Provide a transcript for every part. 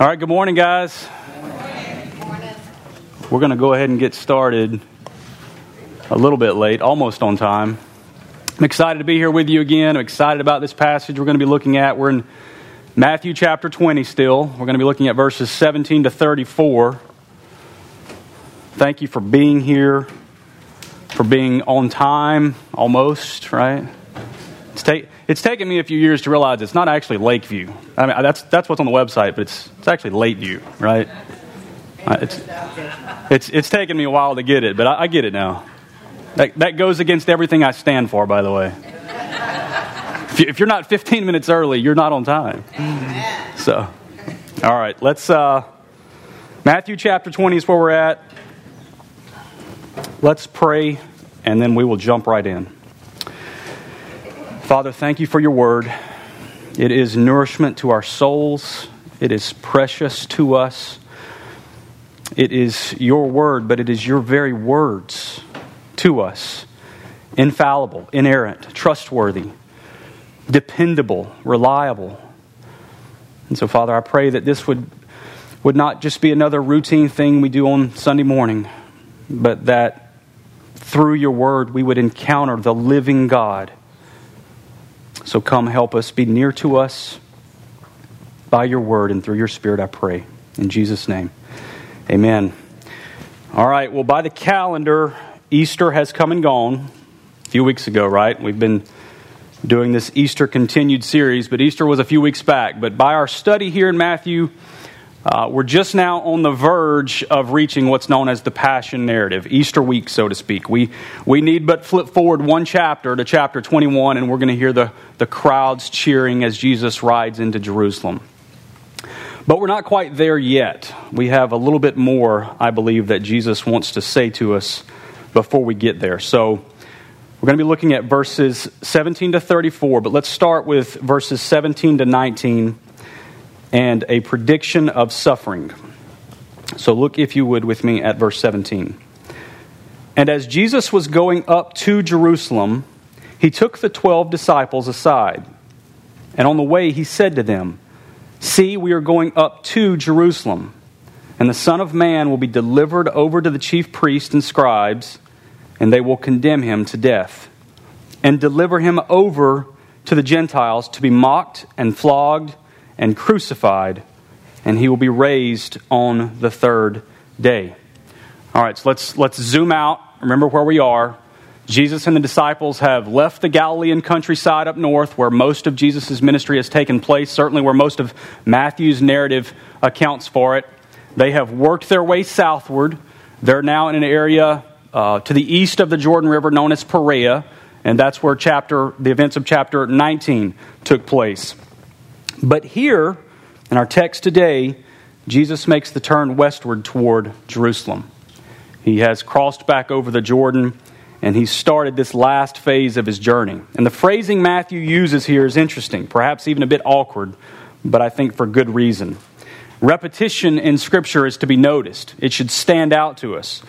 All right, good morning, guys. We're going to go ahead and get started a little bit late, almost on time. I'm excited to be here with you again. I'm excited about this passage we're going to be looking at. We're in Matthew chapter 20 still. We're going to be looking at verses 17 to 34. Thank you for being here, for being on time, almost, right? It's, ta- it's taken me a few years to realize it's not actually Lakeview. I mean, that's, that's what's on the website, but it's, it's actually Lakeview, right? Uh, it's, it's, it's taken me a while to get it, but I, I get it now. That, that goes against everything I stand for, by the way. If, you, if you're not 15 minutes early, you're not on time. So, all right, let's. Uh, Matthew chapter 20 is where we're at. Let's pray, and then we will jump right in. Father, thank you for your word. It is nourishment to our souls, it is precious to us. It is your word, but it is your very words to us infallible, inerrant, trustworthy, dependable, reliable. And so, Father, I pray that this would, would not just be another routine thing we do on Sunday morning, but that through your word we would encounter the living God so come help us, be near to us by your word and through your spirit, I pray. In Jesus' name, amen. All right, well, by the calendar, Easter has come and gone a few weeks ago, right? We've been doing this Easter continued series, but Easter was a few weeks back. But by our study here in Matthew, uh, we're just now on the verge of reaching what's known as the Passion narrative, Easter week, so to speak. We, we need but flip forward one chapter to chapter 21, and we're going to hear the, the crowds cheering as Jesus rides into Jerusalem. But we're not quite there yet. We have a little bit more, I believe, that Jesus wants to say to us before we get there. So we're going to be looking at verses 17 to 34, but let's start with verses 17 to 19 and a prediction of suffering. So look, if you would, with me at verse 17. And as Jesus was going up to Jerusalem, he took the twelve disciples aside. And on the way, he said to them, See, we are going up to Jerusalem, and the Son of Man will be delivered over to the chief priests and scribes, and they will condemn him to death, and deliver him over to the Gentiles to be mocked and flogged and crucified, and he will be raised on the third day. All right, so let's, let's zoom out. Remember where we are. Jesus and the disciples have left the Galilean countryside up north, where most of Jesus' ministry has taken place, certainly where most of Matthew's narrative accounts for it. They have worked their way southward. They're now in an area uh, to the east of the Jordan River known as Perea, and that's where chapter, the events of chapter 19 took place. But here, in our text today, Jesus makes the turn westward toward Jerusalem. He has crossed back over the Jordan and he started this last phase of his journey. And the phrasing Matthew uses here is interesting, perhaps even a bit awkward, but I think for good reason. Repetition in Scripture is to be noticed, it should stand out to us.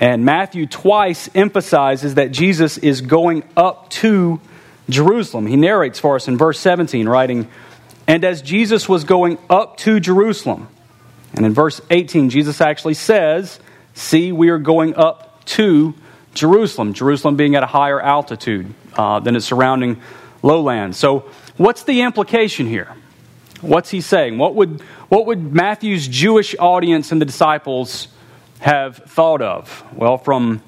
And Matthew twice emphasizes that Jesus is going up to Jerusalem. He narrates for us in verse 17, writing, and as Jesus was going up to Jerusalem, and in verse 18, Jesus actually says, See, we are going up to Jerusalem, Jerusalem being at a higher altitude uh, than its surrounding lowlands. So, what's the implication here? What's he saying? What would, what would Matthew's Jewish audience and the disciples have thought of? Well, from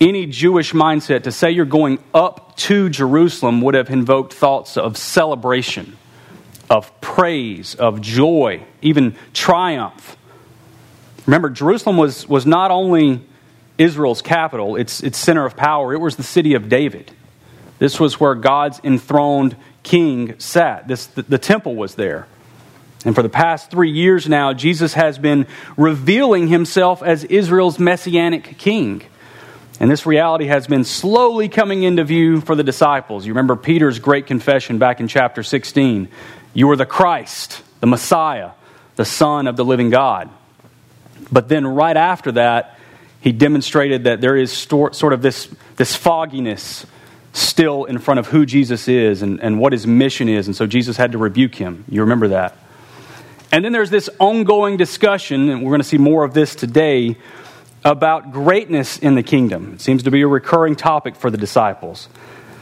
any Jewish mindset, to say you're going up to Jerusalem would have invoked thoughts of celebration of praise, of joy, even triumph. Remember, Jerusalem was, was not only Israel's capital, its, its center of power, it was the city of David. This was where God's enthroned king sat. This, the, the temple was there. And for the past three years now, Jesus has been revealing himself as Israel's messianic king. And this reality has been slowly coming into view for the disciples. You remember Peter's great confession back in chapter 16 you are the Christ, the Messiah, the Son of the living God. But then, right after that, he demonstrated that there is sort of this, this fogginess still in front of who Jesus is and, and what his mission is. And so Jesus had to rebuke him. You remember that. And then there's this ongoing discussion, and we're going to see more of this today, about greatness in the kingdom. It seems to be a recurring topic for the disciples.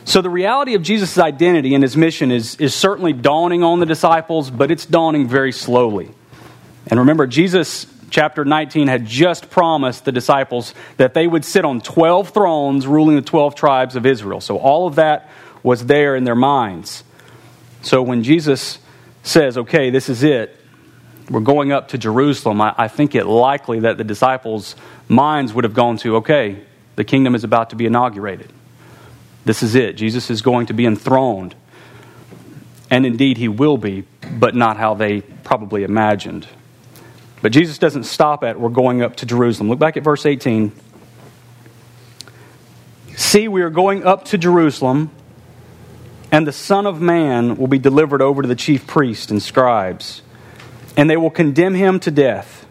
So, the reality of Jesus' identity and his mission is, is certainly dawning on the disciples, but it's dawning very slowly. And remember, Jesus, chapter 19, had just promised the disciples that they would sit on 12 thrones ruling the 12 tribes of Israel. So, all of that was there in their minds. So, when Jesus says, okay, this is it, we're going up to Jerusalem, I, I think it likely that the disciples' minds would have gone to, okay, the kingdom is about to be inaugurated. This is it. Jesus is going to be enthroned. And indeed, he will be, but not how they probably imagined. But Jesus doesn't stop at, we're going up to Jerusalem. Look back at verse 18. See, we are going up to Jerusalem, and the Son of Man will be delivered over to the chief priests and scribes and they will condemn him to death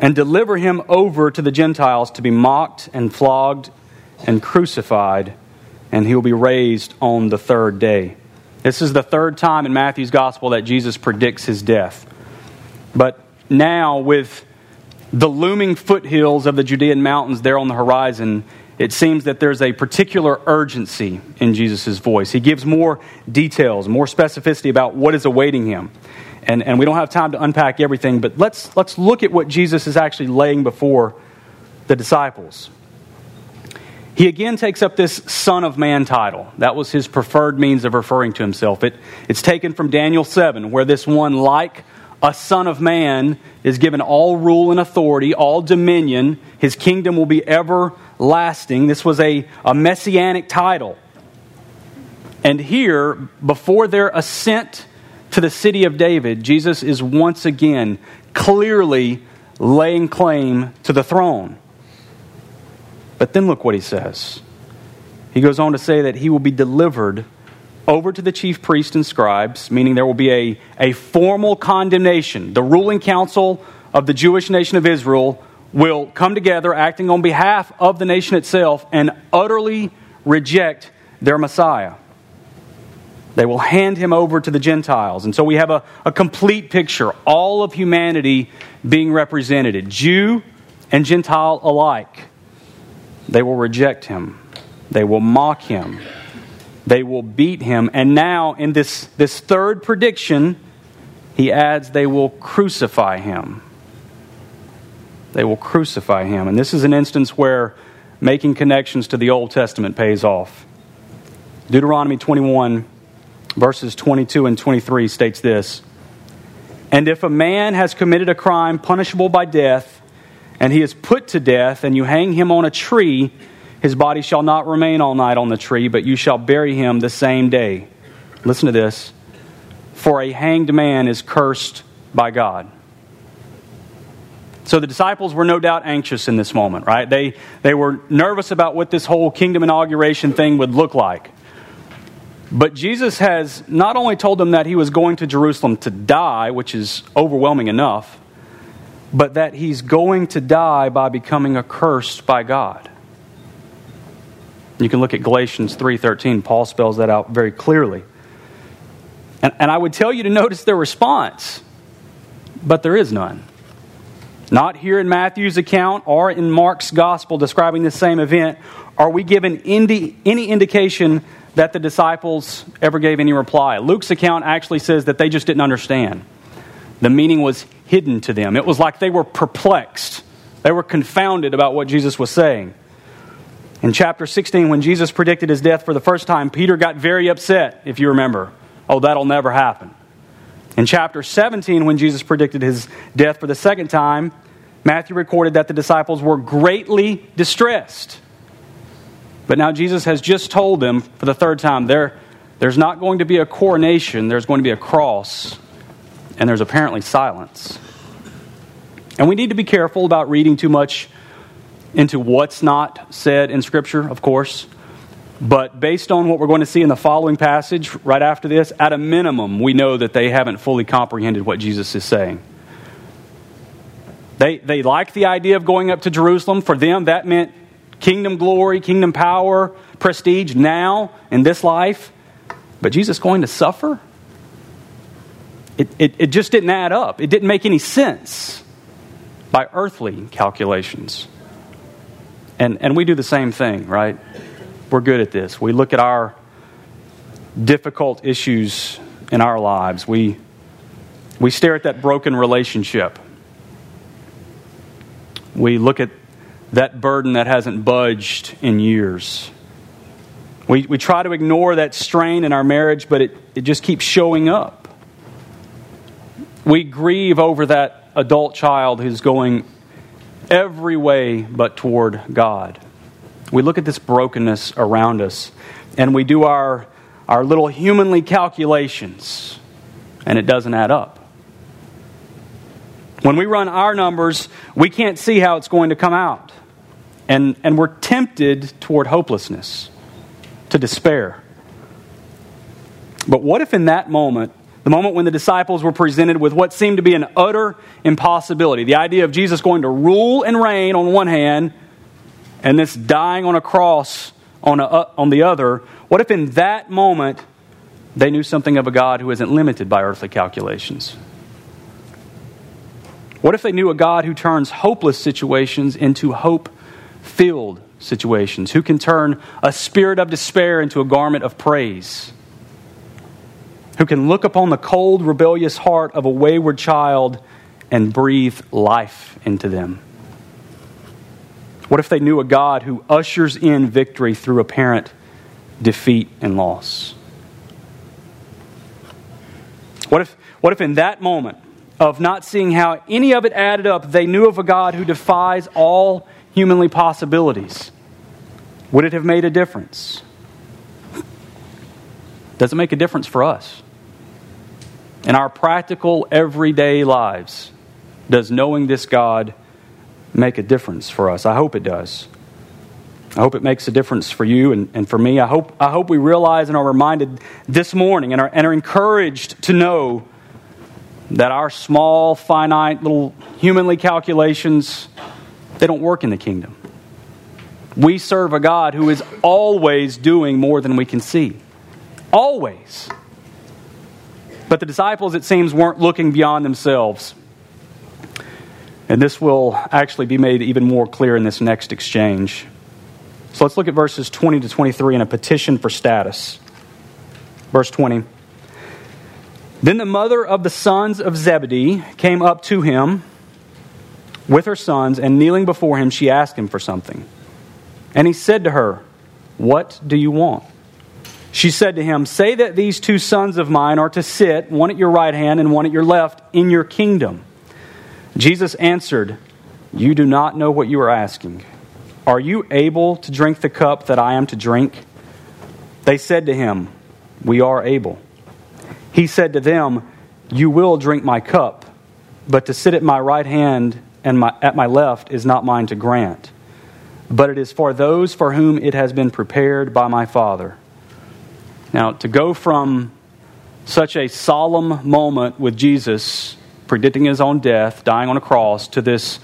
and deliver him over to the Gentiles to be mocked and flogged and crucified, and he will be raised on the third day. This is the third time in Matthew's gospel that Jesus predicts his death. But now, with the looming foothills of the Judean mountains there on the horizon, it seems that there's a particular urgency in Jesus' voice. He gives more details, more specificity about what is awaiting him. And, and we don't have time to unpack everything, but let's, let's look at what Jesus is actually laying before the disciples. He again takes up this Son of Man title. That was his preferred means of referring to himself. It, it's taken from Daniel 7, where this one, like a Son of Man, is given all rule and authority, all dominion. His kingdom will be everlasting. This was a, a messianic title. And here, before their ascent to the city of David, Jesus is once again clearly laying claim to the throne. But then look what he says. He goes on to say that he will be delivered over to the chief priests and scribes, meaning there will be a, a formal condemnation. The ruling council of the Jewish nation of Israel will come together, acting on behalf of the nation itself, and utterly reject their Messiah. They will hand him over to the Gentiles. And so we have a, a complete picture, all of humanity being represented, Jew and Gentile alike. They will reject him, they will mock him, they will beat him. And now, in this, this third prediction, he adds, they will crucify him. They will crucify him. And this is an instance where making connections to the Old Testament pays off. Deuteronomy 21 verses 22 and 23 states this And if a man has committed a crime punishable by death, and he is put to death, and you hang him on a tree, his body shall not remain all night on the tree, but you shall bury him the same day. Listen to this. For a hanged man is cursed by God. So the disciples were no doubt anxious in this moment, right? They, they were nervous about what this whole kingdom inauguration thing would look like. But Jesus has not only told them that he was going to Jerusalem to die, which is overwhelming enough, but that he's going to die by becoming accursed by God. You can look at Galatians 3:13. Paul spells that out very clearly. And, and I would tell you to notice their response, but there is none. Not here in Matthew's account or in Mark's gospel describing the same event are we given any, any indication that the disciples ever gave any reply. Luke's account actually says that they just didn't understand. The meaning was hidden to them. It was like they were perplexed, they were confounded about what Jesus was saying. In chapter 16, when Jesus predicted his death for the first time, Peter got very upset, if you remember. Oh, that'll never happen. In chapter 17, when Jesus predicted his death for the second time, Matthew recorded that the disciples were greatly distressed. But now Jesus has just told them for the third time there, there's not going to be a coronation, there's going to be a cross, and there's apparently silence. And we need to be careful about reading too much into what's not said in Scripture, of course. But based on what we're going to see in the following passage right after this, at a minimum, we know that they haven't fully comprehended what Jesus is saying. They, they like the idea of going up to Jerusalem. For them, that meant kingdom glory, kingdom power, prestige now in this life. But Jesus going to suffer? It, it, it just didn't add up. It didn't make any sense by earthly calculations. And, and we do the same thing, right? We're good at this. We look at our difficult issues in our lives. We, we stare at that broken relationship. We look at that burden that hasn't budged in years. We, we try to ignore that strain in our marriage, but it, it just keeps showing up. We grieve over that adult child who's going every way but toward God. We look at this brokenness around us and we do our, our little humanly calculations, and it doesn't add up. When we run our numbers, we can't see how it's going to come out. And, and we're tempted toward hopelessness, to despair. But what if in that moment, the moment when the disciples were presented with what seemed to be an utter impossibility, the idea of Jesus going to rule and reign on one hand, and this dying on a cross on, a, uh, on the other, what if in that moment they knew something of a God who isn't limited by earthly calculations? What if they knew a God who turns hopeless situations into hope filled situations, who can turn a spirit of despair into a garment of praise, who can look upon the cold, rebellious heart of a wayward child and breathe life into them? What if they knew a God who ushers in victory through apparent defeat and loss? What if, what if in that moment of not seeing how any of it added up, they knew of a God who defies all humanly possibilities? Would it have made a difference? Does it make a difference for us? In our practical, everyday lives, does knowing this God make a difference for us? I hope it does. I hope it makes a difference for you and, and for me. I hope, I hope we realize and are reminded this morning and are, and are encouraged to know that our small, finite, little humanly calculations, they don't work in the kingdom. We serve a God who is always doing more than we can see. Always. But the disciples, it seems, weren't looking beyond themselves. And this will actually be made even more clear in this next exchange. So let's look at verses 20 to 23 in a petition for status. Verse 20. Then the mother of the sons of Zebedee came up to him with her sons, and kneeling before him, she asked him for something. And he said to her, What do you want? She said to him, Say that these two sons of mine are to sit, one at your right hand and one at your left, in your kingdom. Jesus answered, You do not know what you are asking. Are you able to drink the cup that I am to drink? They said to him, We are able. He said to them, You will drink my cup, but to sit at my right hand and my, at my left is not mine to grant, but it is for those for whom it has been prepared by my Father. Now, to go from such a solemn moment with Jesus predicting his own death, dying on a cross, to this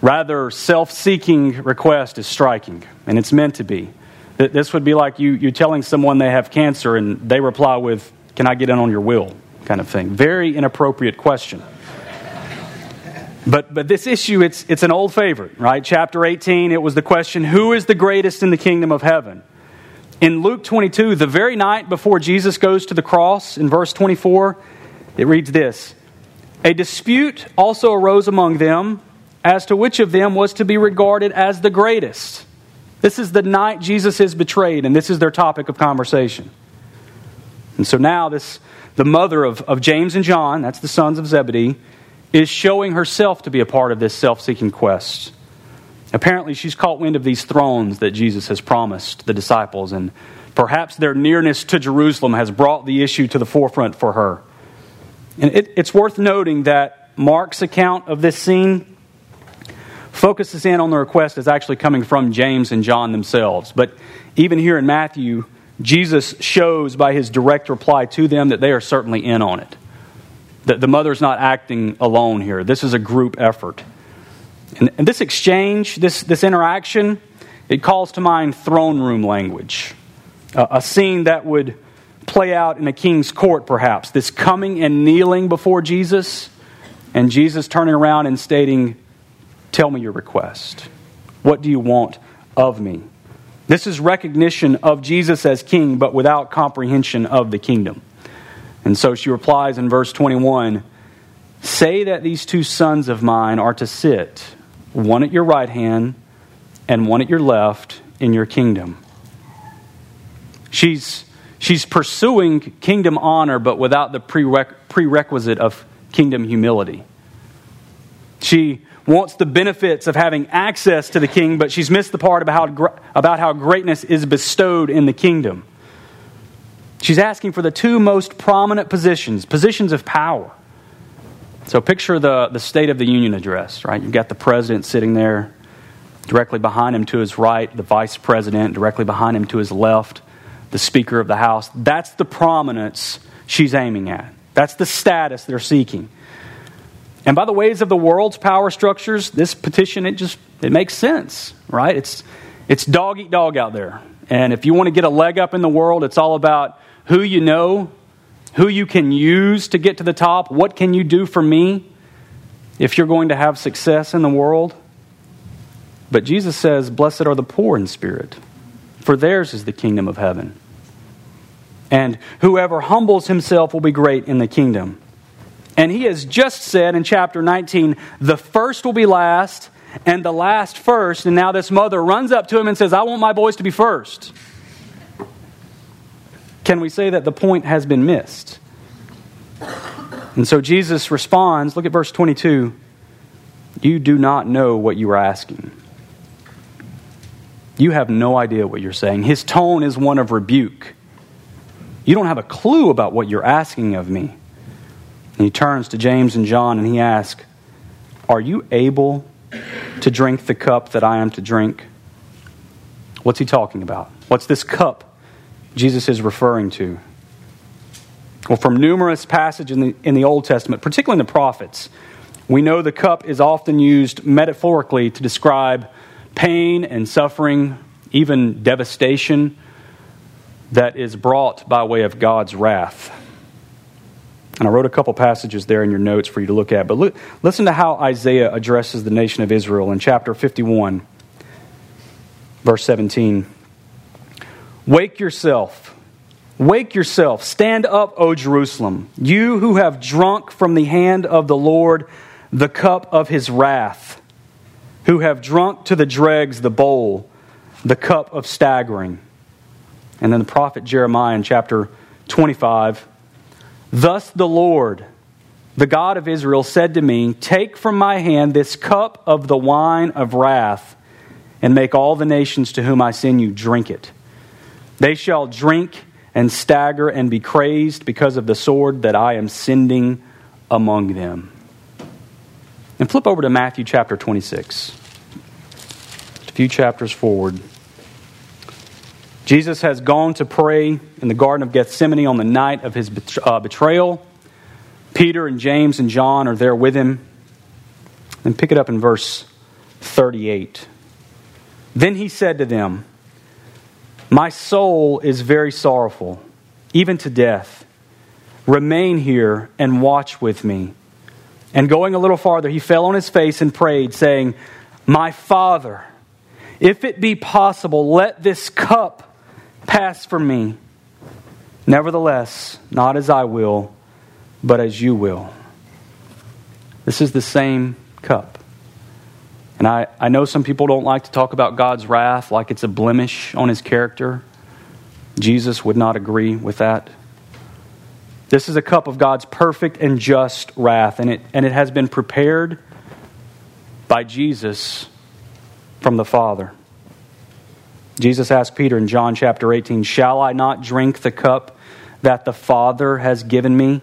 rather self seeking request is striking, and it's meant to be. This would be like you, you telling someone they have cancer and they reply with, can I get in on your will? Kind of thing. Very inappropriate question. But, but this issue, it's, it's an old favorite, right? Chapter 18, it was the question Who is the greatest in the kingdom of heaven? In Luke 22, the very night before Jesus goes to the cross, in verse 24, it reads this A dispute also arose among them as to which of them was to be regarded as the greatest. This is the night Jesus is betrayed, and this is their topic of conversation. And so now this the mother of, of James and John, that's the sons of Zebedee, is showing herself to be a part of this self-seeking quest. Apparently she's caught wind of these thrones that Jesus has promised the disciples, and perhaps their nearness to Jerusalem has brought the issue to the forefront for her. And it, it's worth noting that Mark's account of this scene focuses in on the request as actually coming from James and John themselves. But even here in Matthew, Jesus shows by his direct reply to them that they are certainly in on it. That the mother's not acting alone here. This is a group effort. And, and this exchange, this, this interaction, it calls to mind throne room language. Uh, a scene that would play out in a king's court, perhaps. This coming and kneeling before Jesus, and Jesus turning around and stating, Tell me your request. What do you want of me? This is recognition of Jesus as king, but without comprehension of the kingdom. And so she replies in verse 21 Say that these two sons of mine are to sit, one at your right hand and one at your left, in your kingdom. She's, she's pursuing kingdom honor, but without the prerequisite of kingdom humility. She wants the benefits of having access to the king, but she's missed the part about how, about how greatness is bestowed in the kingdom. She's asking for the two most prominent positions, positions of power. So picture the, the State of the Union address, right? You've got the president sitting there, directly behind him to his right, the vice president, directly behind him to his left, the Speaker of the House. That's the prominence she's aiming at. That's the status they're seeking. And by the ways of the world's power structures, this petition, it just it makes sense, right? It's, it's dog eat dog out there. And if you want to get a leg up in the world, it's all about who you know, who you can use to get to the top, what can you do for me if you're going to have success in the world. But Jesus says, Blessed are the poor in spirit, for theirs is the kingdom of heaven. And whoever humbles himself will be great in the kingdom. And he has just said in chapter 19, the first will be last and the last first. And now this mother runs up to him and says, I want my boys to be first. Can we say that the point has been missed? And so Jesus responds, look at verse 22. You do not know what you are asking. You have no idea what you're saying. His tone is one of rebuke. You don't have a clue about what you're asking of me. And he turns to James and John and he asks, Are you able to drink the cup that I am to drink? What's he talking about? What's this cup Jesus is referring to? Well, from numerous passages in the, in the Old Testament, particularly in the prophets, we know the cup is often used metaphorically to describe pain and suffering, even devastation that is brought by way of God's wrath. And I wrote a couple passages there in your notes for you to look at. But look, listen to how Isaiah addresses the nation of Israel in chapter 51, verse 17. Wake yourself. Wake yourself. Stand up, O Jerusalem, you who have drunk from the hand of the Lord the cup of his wrath, who have drunk to the dregs the bowl, the cup of staggering. And then the prophet Jeremiah in chapter 25 Thus the Lord, the God of Israel, said to me, Take from my hand this cup of the wine of wrath, and make all the nations to whom I send you drink it. They shall drink and stagger and be crazed because of the sword that I am sending among them. And flip over to Matthew chapter 26. Just a few chapters forward. Jesus has gone to pray in the Garden of Gethsemane on the night of his uh, betrayal. Peter and James and John are there with him. And pick it up in verse 38. Then he said to them, My soul is very sorrowful, even to death. Remain here and watch with me. And going a little farther, he fell on his face and prayed, saying, My Father, if it be possible, let this cup pass from me. Nevertheless, not as I will, but as you will. This is the same cup. And I, I know some people don't like to talk about God's wrath like it's a blemish on his character. Jesus would not agree with that. This is a cup of God's perfect and just wrath, and it, and it has been prepared by Jesus from the Father. Jesus asked Peter in John chapter 18, Shall I not drink the cup that the Father has given me?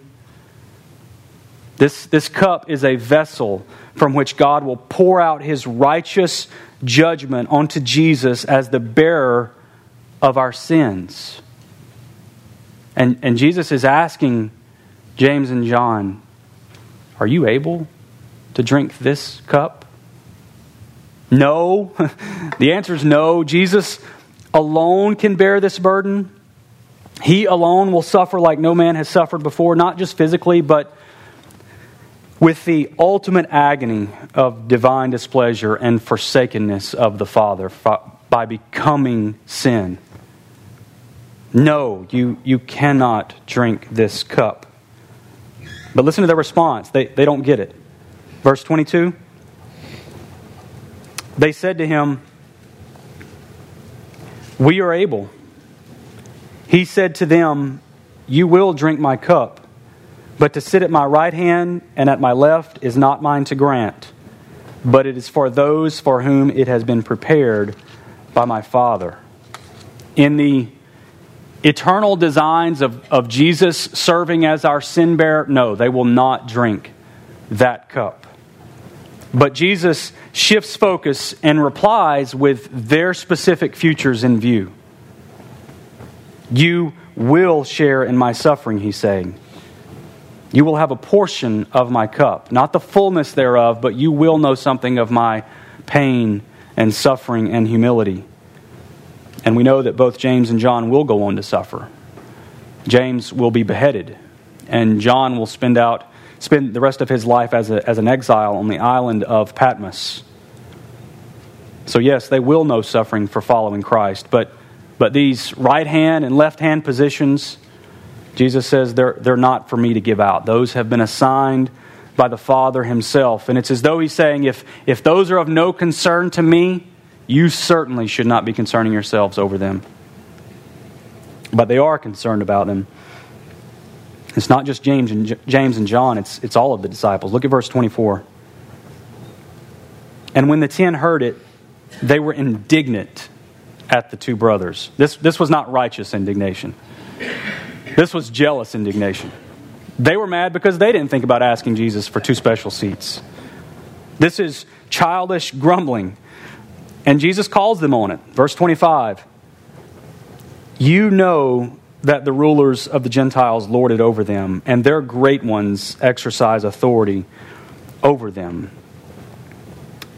This, this cup is a vessel from which God will pour out his righteous judgment onto Jesus as the bearer of our sins. And, and Jesus is asking James and John, Are you able to drink this cup? No. the answer is no. Jesus alone can bear this burden. He alone will suffer like no man has suffered before, not just physically, but with the ultimate agony of divine displeasure and forsakenness of the Father by becoming sin. No, you, you cannot drink this cup. But listen to their response. They, they don't get it. Verse 22 They said to him, We are able. He said to them, You will drink my cup, but to sit at my right hand and at my left is not mine to grant, but it is for those for whom it has been prepared by my Father. In the eternal designs of, of Jesus serving as our sin bearer, no, they will not drink that cup. But Jesus shifts focus and replies with their specific futures in view. You will share in my suffering, he's saying. You will have a portion of my cup, not the fullness thereof, but you will know something of my pain and suffering and humility. And we know that both James and John will go on to suffer. James will be beheaded, and John will spend out spend the rest of his life as, a, as an exile on the island of Patmos. So, yes, they will know suffering for following Christ, but, but these right hand and left hand positions, Jesus says they're, they're not for me to give out. Those have been assigned by the Father Himself. And it's as though He's saying, if, if those are of no concern to me, you certainly should not be concerning yourselves over them. But they are concerned about them. It's not just James and, James and John, it's, it's all of the disciples. Look at verse 24. And when the ten heard it, they were indignant at the two brothers. This, this was not righteous indignation, this was jealous indignation. They were mad because they didn't think about asking Jesus for two special seats. This is childish grumbling. And Jesus calls them on it. Verse 25 You know that the rulers of the Gentiles lord it over them, and their great ones exercise authority over them.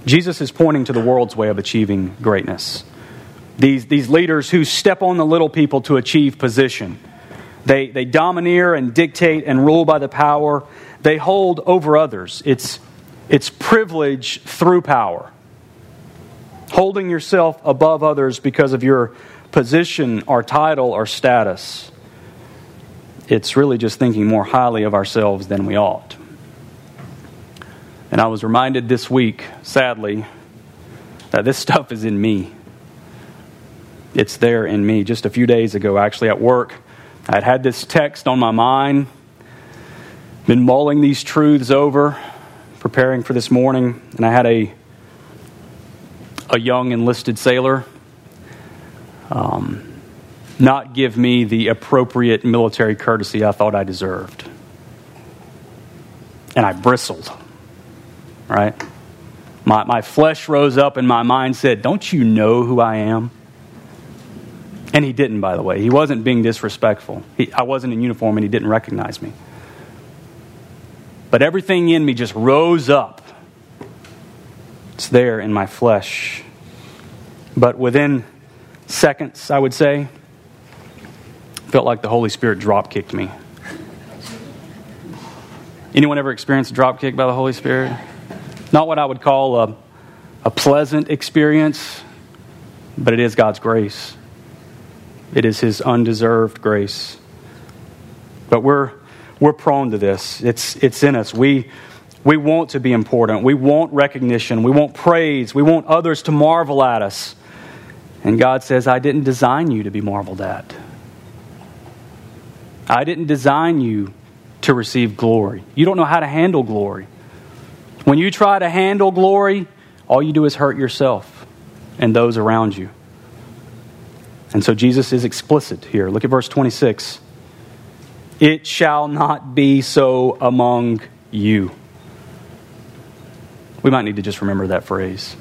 Jesus is pointing to the world's way of achieving greatness. These, these leaders who step on the little people to achieve position. They, they domineer and dictate and rule by the power. They hold over others. It's, it's privilege through power holding yourself above others because of your position or title or status. It's really just thinking more highly of ourselves than we ought. And I was reminded this week, sadly, that this stuff is in me. It's there in me. Just a few days ago, actually, at work, I had had this text on my mind, been mulling these truths over, preparing for this morning, and I had a a young enlisted sailor um, not give me the appropriate military courtesy I thought I deserved. And I bristled, right? My, my flesh rose up and my mind said, Don't you know who I am? And he didn't, by the way. He wasn't being disrespectful. He, I wasn't in uniform and he didn't recognize me. But everything in me just rose up it's there in my flesh. But within seconds, I would say, felt like the Holy Spirit drop kicked me. Anyone ever experienced a drop kick by the Holy Spirit? Not what I would call a, a pleasant experience, but it is God's grace. It is His undeserved grace. But we're, we're prone to this. It's, it's in us. We, we want to be important. We want recognition. We want praise. We want others to marvel at us. And God says, I didn't design you to be marveled at. I didn't design you to receive glory. You don't know how to handle glory. When you try to handle glory, all you do is hurt yourself and those around you. And so Jesus is explicit here. Look at verse 26. It shall not be so among you. We might need to just remember that phrase.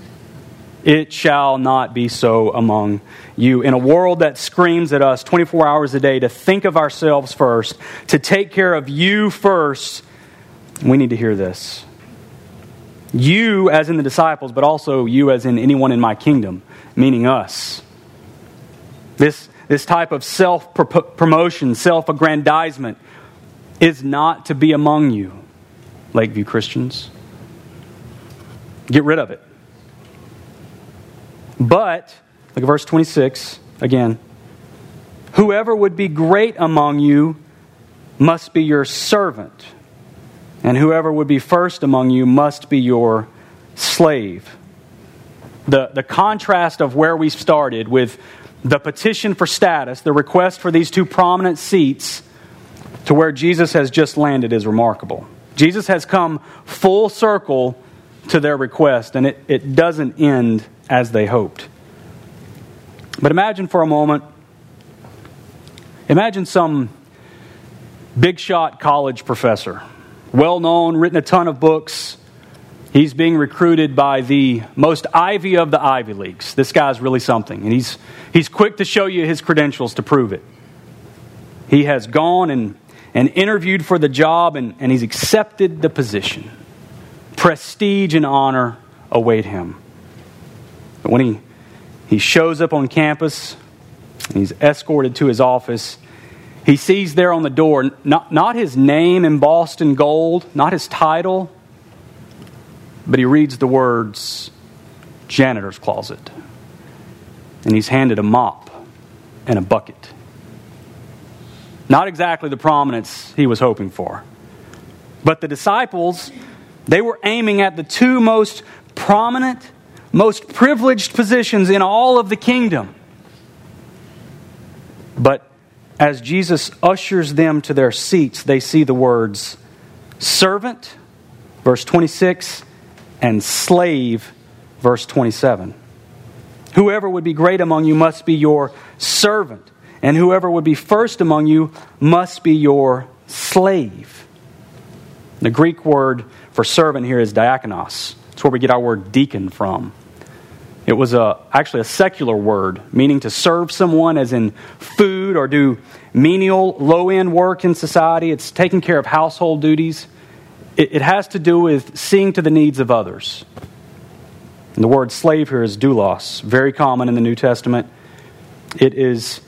It shall not be so among you. In a world that screams at us 24 hours a day to think of ourselves first, to take care of you first, we need to hear this. You, as in the disciples, but also you, as in anyone in my kingdom, meaning us. This, this type of self promotion, self aggrandizement is not to be among you, Lakeview Christians. Get rid of it. But, look at verse 26 again. Whoever would be great among you must be your servant, and whoever would be first among you must be your slave. The, the contrast of where we started with the petition for status, the request for these two prominent seats, to where Jesus has just landed is remarkable. Jesus has come full circle to their request, and it, it doesn't end as they hoped. But imagine for a moment, imagine some big shot college professor, well known, written a ton of books. He's being recruited by the most Ivy of the Ivy Leagues. This guy's really something, and he's, he's quick to show you his credentials to prove it. He has gone and, and interviewed for the job, and, and he's accepted the position. Prestige and honor await him. But when he, he shows up on campus and he's escorted to his office, he sees there on the door not, not his name embossed in gold, not his title, but he reads the words janitor's closet. And he's handed a mop and a bucket. Not exactly the prominence he was hoping for. But the disciples, they were aiming at the two most prominent most privileged positions in all of the kingdom. But as Jesus ushers them to their seats, they see the words servant, verse 26, and slave, verse 27. Whoever would be great among you must be your servant, and whoever would be first among you must be your slave. The Greek word for servant here is diakonos. It's where we get our word deacon from. It was a, actually a secular word, meaning to serve someone as in food or do menial, low end work in society. It's taking care of household duties. It, it has to do with seeing to the needs of others. And the word slave here is doulos, very common in the New Testament. It is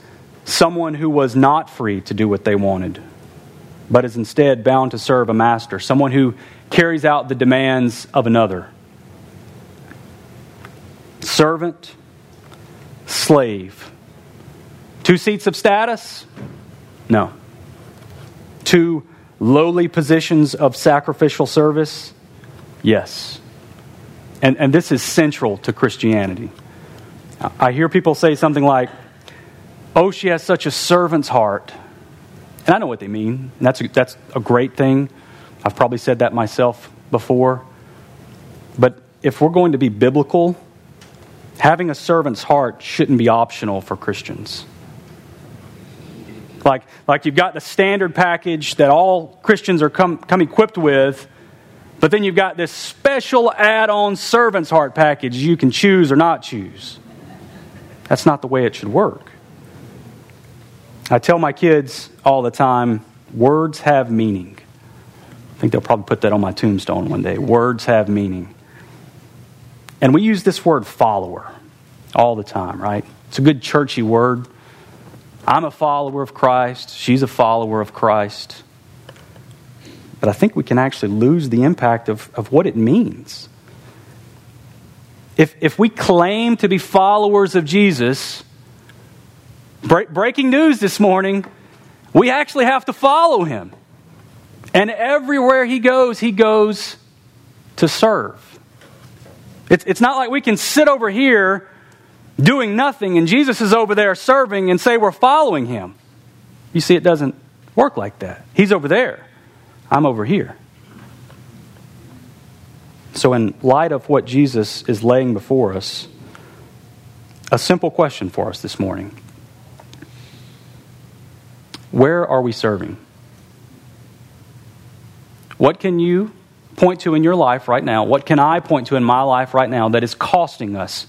someone who was not free to do what they wanted, but is instead bound to serve a master, someone who carries out the demands of another servant, slave. Two seats of status? No. Two lowly positions of sacrificial service? Yes. And, and this is central to Christianity. I hear people say something like, oh, she has such a servant's heart. And I know what they mean. And that's a, that's a great thing. I've probably said that myself before. But if we're going to be biblical Having a servant's heart shouldn't be optional for Christians. Like, like you've got the standard package that all Christians are come, come equipped with, but then you've got this special add on servant's heart package you can choose or not choose. That's not the way it should work. I tell my kids all the time words have meaning. I think they'll probably put that on my tombstone one day. Words have meaning. And we use this word follower all the time, right? It's a good churchy word. I'm a follower of Christ. She's a follower of Christ. But I think we can actually lose the impact of, of what it means. If, if we claim to be followers of Jesus, break, breaking news this morning, we actually have to follow him. And everywhere he goes, he goes to serve. It's, it's not like we can sit over here doing nothing and Jesus is over there serving and say we're following him. You see, it doesn't work like that. He's over there, I'm over here. So, in light of what Jesus is laying before us, a simple question for us this morning Where are we serving? What can you point to in your life right now? What can I point to in my life right now that is costing us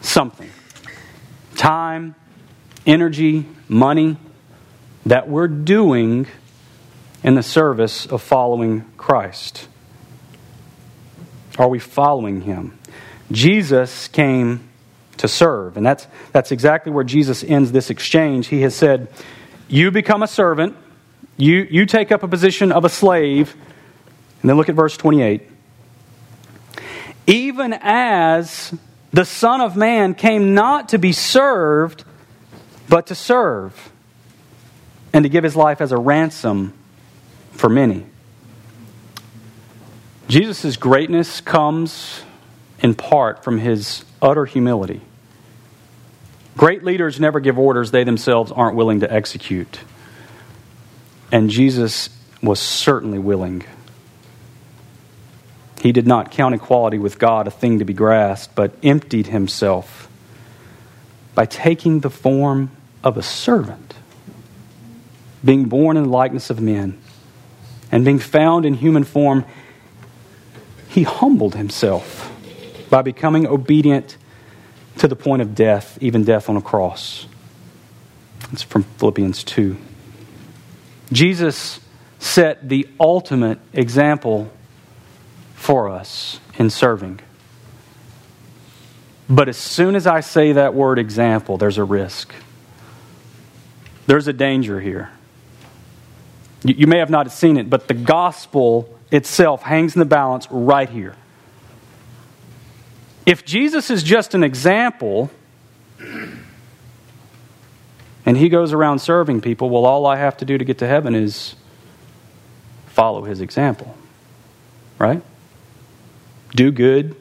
something? Time, energy, money that we're doing in the service of following Christ? Are we following Him? Jesus came to serve. And that's, that's exactly where Jesus ends this exchange. He has said, You become a servant, you, you take up a position of a slave. And then look at verse 28. Even as the Son of Man came not to be served, but to serve, and to give his life as a ransom for many. Jesus' greatness comes in part from his utter humility. Great leaders never give orders they themselves aren't willing to execute. And Jesus was certainly willing. He did not count equality with God a thing to be grasped, but emptied himself by taking the form of a servant, being born in the likeness of men, and being found in human form, he humbled himself by becoming obedient to the point of death, even death on a cross. It's from Philippians 2. Jesus set the ultimate example for us in serving. But as soon as I say that word example, there's a risk. There's a danger here. You, may have not seen it, but the gospel itself hangs in the balance right here. If Jesus is just an example and he goes around serving people, well, all I have to do to get to heaven is follow his example. Right? Do good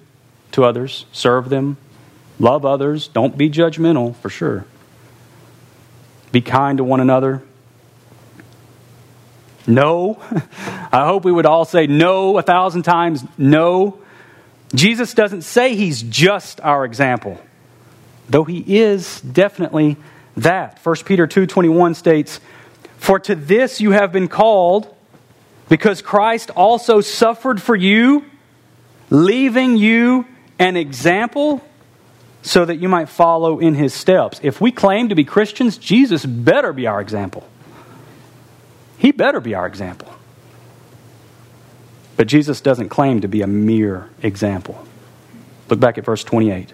to others, serve them, love others, don't be judgmental for sure. Be kind to one another. No. I hope we would all say no a thousand times no. Jesus doesn't say he's just our example, though he is definitely that. 1 Peter 2:21 states, "For to this you have been called, because Christ also suffered for you, leaving you an example so that you might follow in his steps. If we claim to be Christians, Jesus better be our example. He better be our example. But Jesus doesn't claim to be a mere example. Look back at verse 28.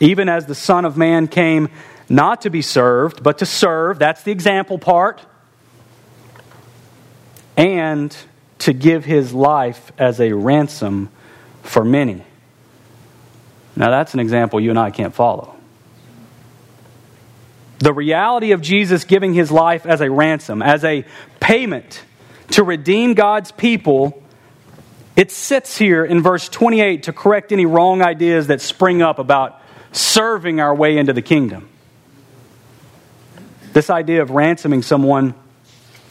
Even as the Son of Man came not to be served, but to serve, that's the example part, and to give his life as a ransom for many. Now, that's an example you and I can't follow. The reality of Jesus giving his life as a ransom, as a payment to redeem God's people, it sits here in verse 28 to correct any wrong ideas that spring up about serving our way into the kingdom. This idea of ransoming someone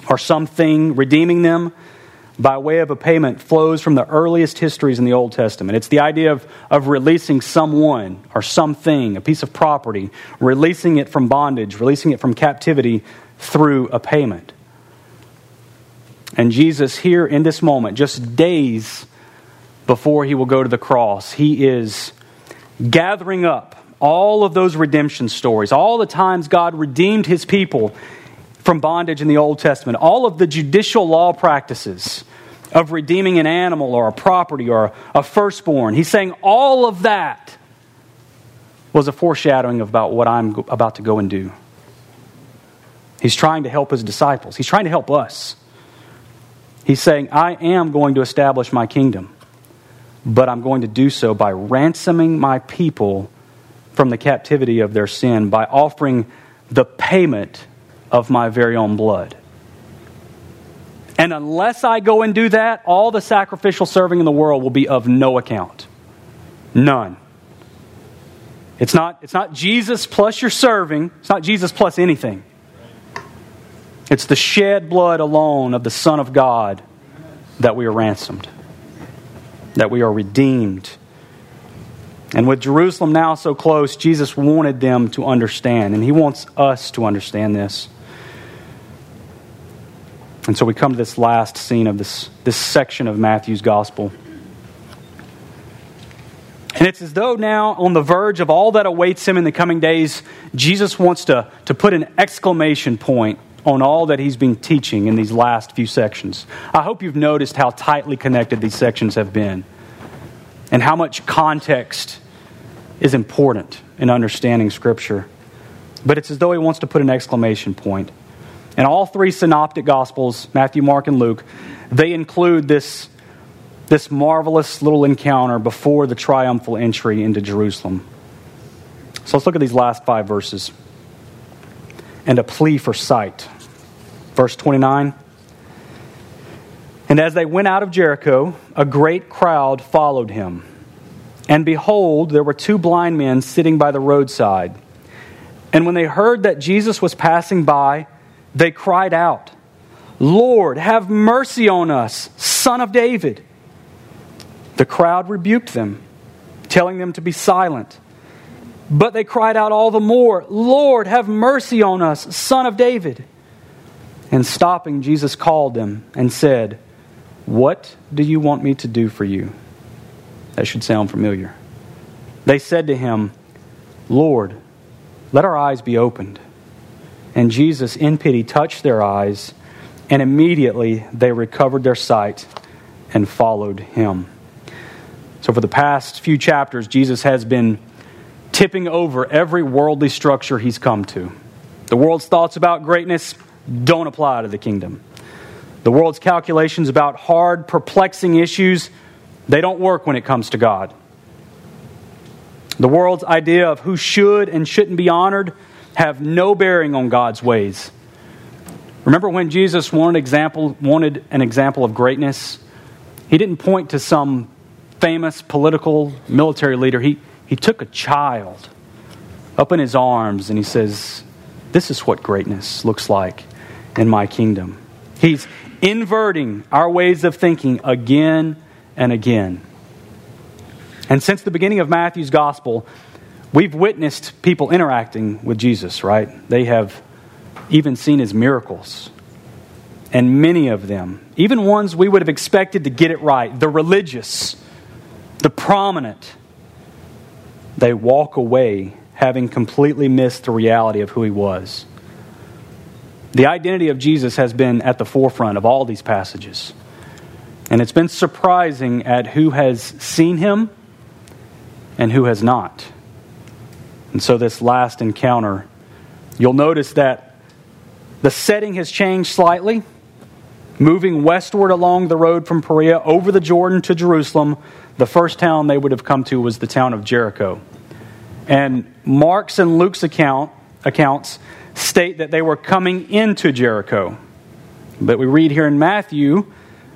or something, redeeming them, by way of a payment flows from the earliest histories in the Old Testament. It's the idea of, of releasing someone or something, a piece of property, releasing it from bondage, releasing it from captivity through a payment. And Jesus, here in this moment, just days before he will go to the cross, he is gathering up all of those redemption stories, all the times God redeemed his people from bondage in the Old Testament, all of the judicial law practices of redeeming an animal or a property or a firstborn. He's saying all of that was a foreshadowing about what I'm about to go and do. He's trying to help his disciples, he's trying to help us. He's saying, I am going to establish my kingdom, but I'm going to do so by ransoming my people from the captivity of their sin, by offering the payment of my very own blood. And unless I go and do that, all the sacrificial serving in the world will be of no account. None. It's not, it's not Jesus plus your serving, it's not Jesus plus anything. It's the shed blood alone of the Son of God that we are ransomed, that we are redeemed. And with Jerusalem now so close, Jesus wanted them to understand, and He wants us to understand this. And so we come to this last scene of this, this section of Matthew's gospel. And it's as though now, on the verge of all that awaits him in the coming days, Jesus wants to, to put an exclamation point on all that he's been teaching in these last few sections. I hope you've noticed how tightly connected these sections have been and how much context is important in understanding Scripture. But it's as though he wants to put an exclamation point. And all three synoptic Gospels, Matthew, Mark, and Luke, they include this, this marvelous little encounter before the triumphal entry into Jerusalem. So let's look at these last five verses. And a plea for sight. Verse 29. And as they went out of Jericho, a great crowd followed him. And behold, there were two blind men sitting by the roadside. And when they heard that Jesus was passing by, they cried out, Lord, have mercy on us, son of David. The crowd rebuked them, telling them to be silent. But they cried out all the more, Lord, have mercy on us, son of David. And stopping, Jesus called them and said, What do you want me to do for you? That should sound familiar. They said to him, Lord, let our eyes be opened. And Jesus, in pity, touched their eyes, and immediately they recovered their sight and followed him. So, for the past few chapters, Jesus has been tipping over every worldly structure he's come to. The world's thoughts about greatness don't apply to the kingdom. The world's calculations about hard, perplexing issues they don't work when it comes to God. The world's idea of who should and shouldn't be honored have no bearing on God's ways. Remember when Jesus wanted, example, wanted an example of greatness? He didn't point to some famous political military leader. He, he took a child up in his arms and he says, This is what greatness looks like in my kingdom. He's inverting our ways of thinking again and again. And since the beginning of Matthew's gospel, we've witnessed people interacting with Jesus, right? They have even seen his miracles. And many of them, even ones we would have expected to get it right, the religious, the prominent, they walk away having completely missed the reality of who he was. The identity of Jesus has been at the forefront of all these passages. And it's been surprising at who has seen him and who has not. And so, this last encounter, you'll notice that the setting has changed slightly. Moving westward along the road from Perea over the Jordan to Jerusalem, the first town they would have come to was the town of Jericho. And Mark's and Luke's account, accounts state that they were coming into Jericho. But we read here in Matthew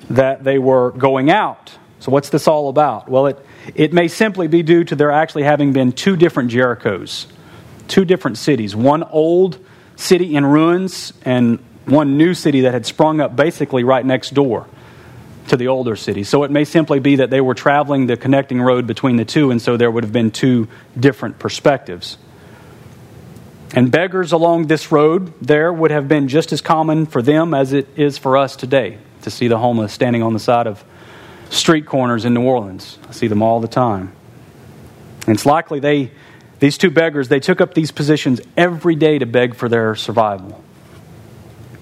that they were going out. So, what's this all about? Well, it, it may simply be due to there actually having been two different Jerichos, two different cities. One old city in ruins, and one new city that had sprung up basically right next door to the older city. So, it may simply be that they were traveling the connecting road between the two, and so there would have been two different perspectives. And beggars along this road there would have been just as common for them as it is for us today to see the homeless standing on the side of street corners in New Orleans. I see them all the time. And it's likely they, these two beggars, they took up these positions every day to beg for their survival.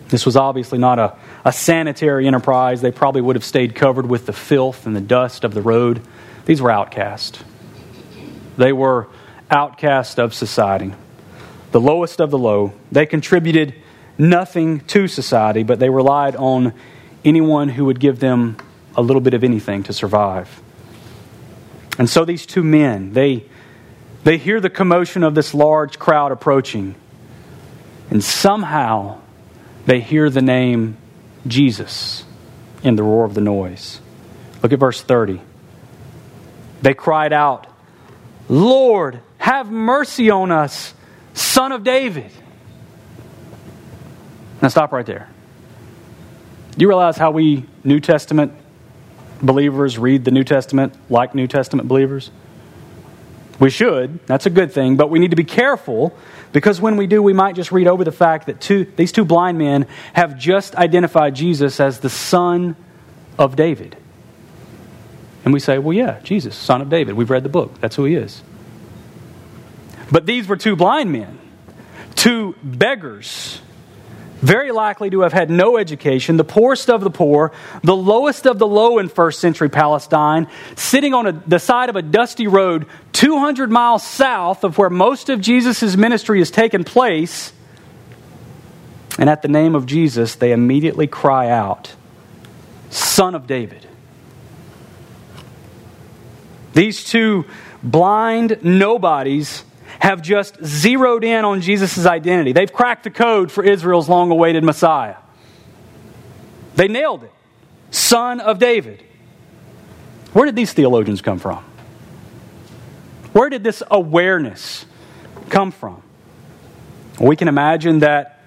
This was obviously not a, a sanitary enterprise. They probably would have stayed covered with the filth and the dust of the road. These were outcasts. They were outcasts of society, the lowest of the low. They contributed nothing to society, but they relied on anyone who would give them a little bit of anything to survive. And so these two men, they, they hear the commotion of this large crowd approaching, and somehow they hear the name Jesus in the roar of the noise. Look at verse 30. They cried out, Lord, have mercy on us, son of David. Now stop right there. Do you realize how we New Testament believers read the New Testament like New Testament believers? We should. That's a good thing. But we need to be careful because when we do, we might just read over the fact that two, these two blind men have just identified Jesus as the son of David. And we say, well, yeah, Jesus, son of David. We've read the book. That's who he is. But these were two blind men, two beggars very likely to have had no education, the poorest of the poor, the lowest of the low in first century Palestine, sitting on a, the side of a dusty road 200 miles south of where most of Jesus' ministry has taken place. And at the name of Jesus, they immediately cry out, Son of David. These two blind nobodies have just zeroed in on Jesus' identity. They've cracked the code for Israel's long awaited Messiah. They nailed it. Son of David. Where did these theologians come from? Where did this awareness come from? We can imagine that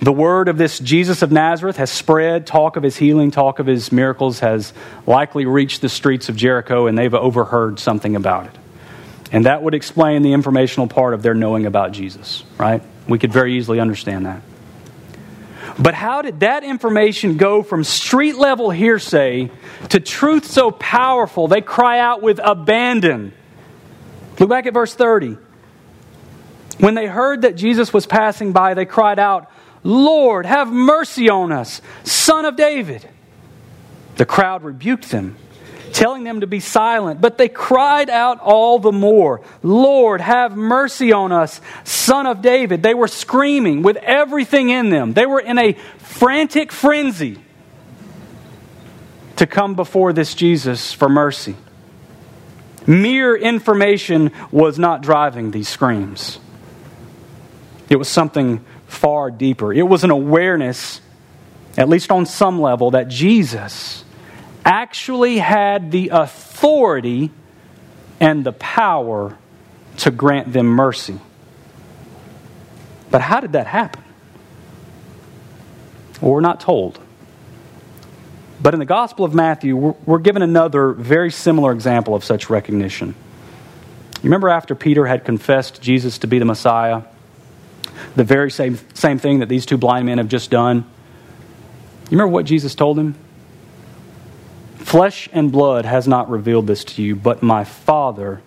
the word of this Jesus of Nazareth has spread. Talk of his healing, talk of his miracles has likely reached the streets of Jericho, and they've overheard something about it. And that would explain the informational part of their knowing about Jesus, right? We could very easily understand that. But how did that information go from street level hearsay to truth so powerful they cry out with abandon? Look back at verse 30. When they heard that Jesus was passing by, they cried out, Lord, have mercy on us, son of David. The crowd rebuked them telling them to be silent. But they cried out all the more, Lord, have mercy on us, son of David. They were screaming with everything in them. They were in a frantic frenzy to come before this Jesus for mercy. Mere information was not driving these screams. It was something far deeper. It was an awareness, at least on some level, that Jesus actually had the authority and the power to grant them mercy. But how did that happen? Well, we're not told. But in the Gospel of Matthew, we're given another very similar example of such recognition. You remember after Peter had confessed Jesus to be the Messiah? The very same, same thing that these two blind men have just done. You remember what Jesus told him? Flesh and blood has not revealed this to you, but my Father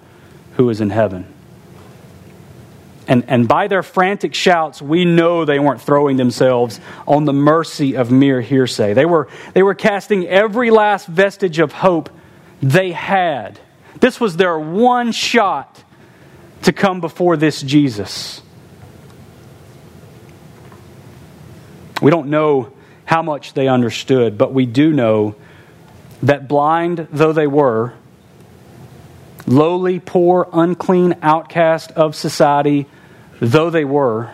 who is in heaven. And, and by their frantic shouts, we know they weren't throwing themselves on the mercy of mere hearsay. They were, they were casting every last vestige of hope they had. This was their one shot to come before this Jesus. We don't know how much they understood, but we do know that blind though they were, lowly, poor, unclean, outcast of society though they were,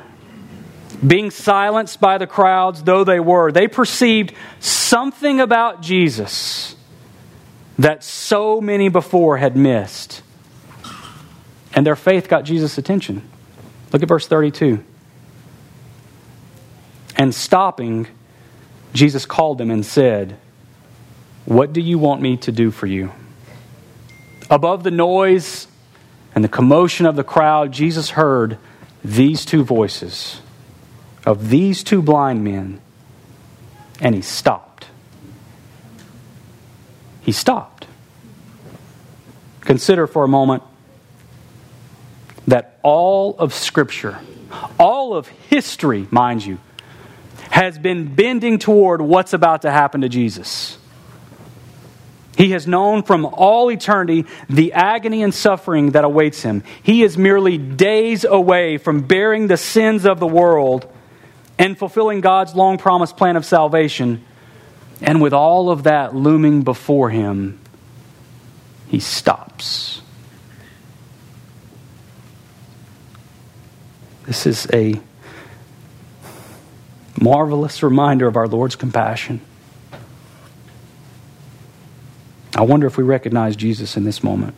being silenced by the crowds though they were, they perceived something about Jesus that so many before had missed. And their faith got Jesus' attention. Look at verse 32. And stopping, Jesus called them and said, what do you want me to do for you? Above the noise and the commotion of the crowd, Jesus heard these two voices of these two blind men, and he stopped. He stopped. Consider for a moment that all of Scripture, all of history, mind you, has been bending toward what's about to happen to Jesus. He has known from all eternity the agony and suffering that awaits him. He is merely days away from bearing the sins of the world and fulfilling God's long promised plan of salvation. And with all of that looming before him, he stops. This is a marvelous reminder of our Lord's compassion. I wonder if we recognize Jesus in this moment.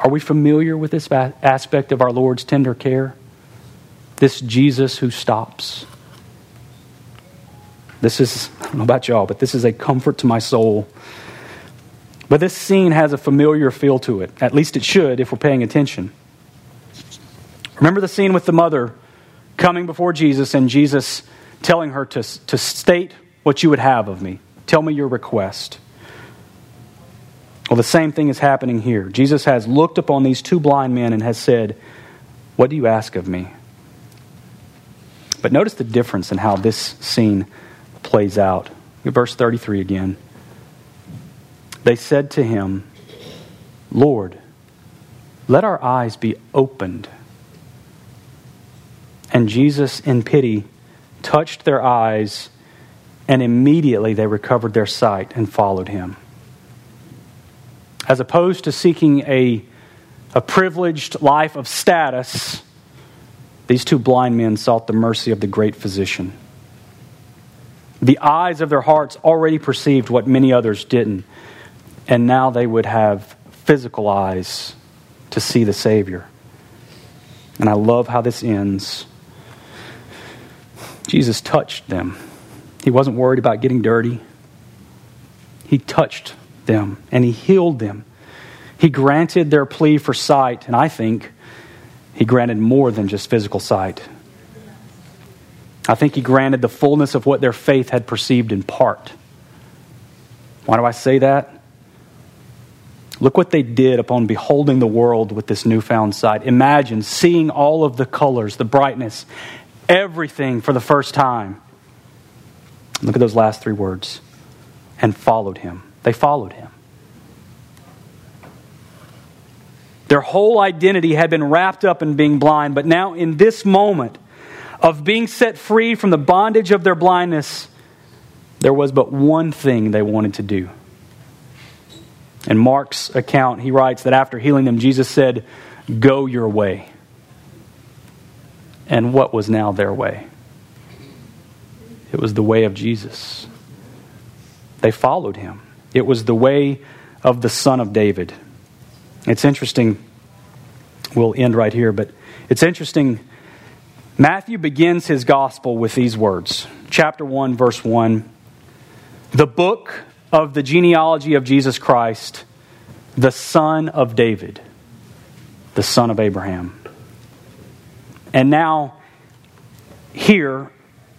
Are we familiar with this aspect of our Lord's tender care? This Jesus who stops. This is, I don't know about y'all, but this is a comfort to my soul. But this scene has a familiar feel to it. At least it should if we're paying attention. Remember the scene with the mother coming before Jesus and Jesus telling her to, to state what you would have of me. Tell me your request. Well, the same thing is happening here. Jesus has looked upon these two blind men and has said, What do you ask of me? But notice the difference in how this scene plays out. Verse 33 again. They said to him, Lord, let our eyes be opened. And Jesus, in pity, touched their eyes, and immediately they recovered their sight and followed him. As opposed to seeking a, a privileged life of status, these two blind men sought the mercy of the great physician. The eyes of their hearts already perceived what many others didn't, and now they would have physical eyes to see the Savior. And I love how this ends. Jesus touched them. He wasn't worried about getting dirty. He touched them and he healed them. He granted their plea for sight, and I think he granted more than just physical sight. I think he granted the fullness of what their faith had perceived in part. Why do I say that? Look what they did upon beholding the world with this newfound sight. Imagine seeing all of the colors, the brightness, everything for the first time. Look at those last three words. And followed him. They followed him. Their whole identity had been wrapped up in being blind, but now in this moment of being set free from the bondage of their blindness, there was but one thing they wanted to do. In Mark's account, he writes that after healing them, Jesus said, Go your way. And what was now their way? It was the way of Jesus. They followed him. It was the way of the Son of David. It's interesting. We'll end right here, but it's interesting. Matthew begins his gospel with these words. Chapter 1, verse 1. The book of the genealogy of Jesus Christ, the son of David, the son of Abraham. And now, here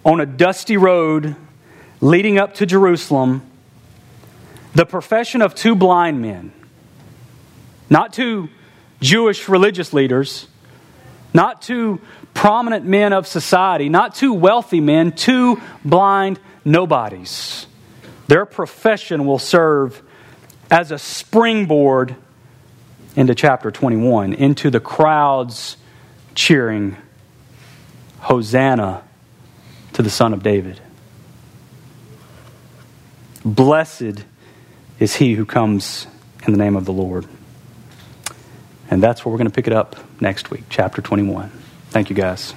on a dusty road leading up to Jerusalem, the profession of two blind men, not two Jewish religious leaders, not two prominent men of society, not two wealthy men, two blind nobodies. Their profession will serve as a springboard into chapter 21, into the crowds cheering, Hosanna to the Son of David. Blessed is he who comes in the name of the Lord. And that's where we're going to pick it up next week, chapter 21. Thank you, guys.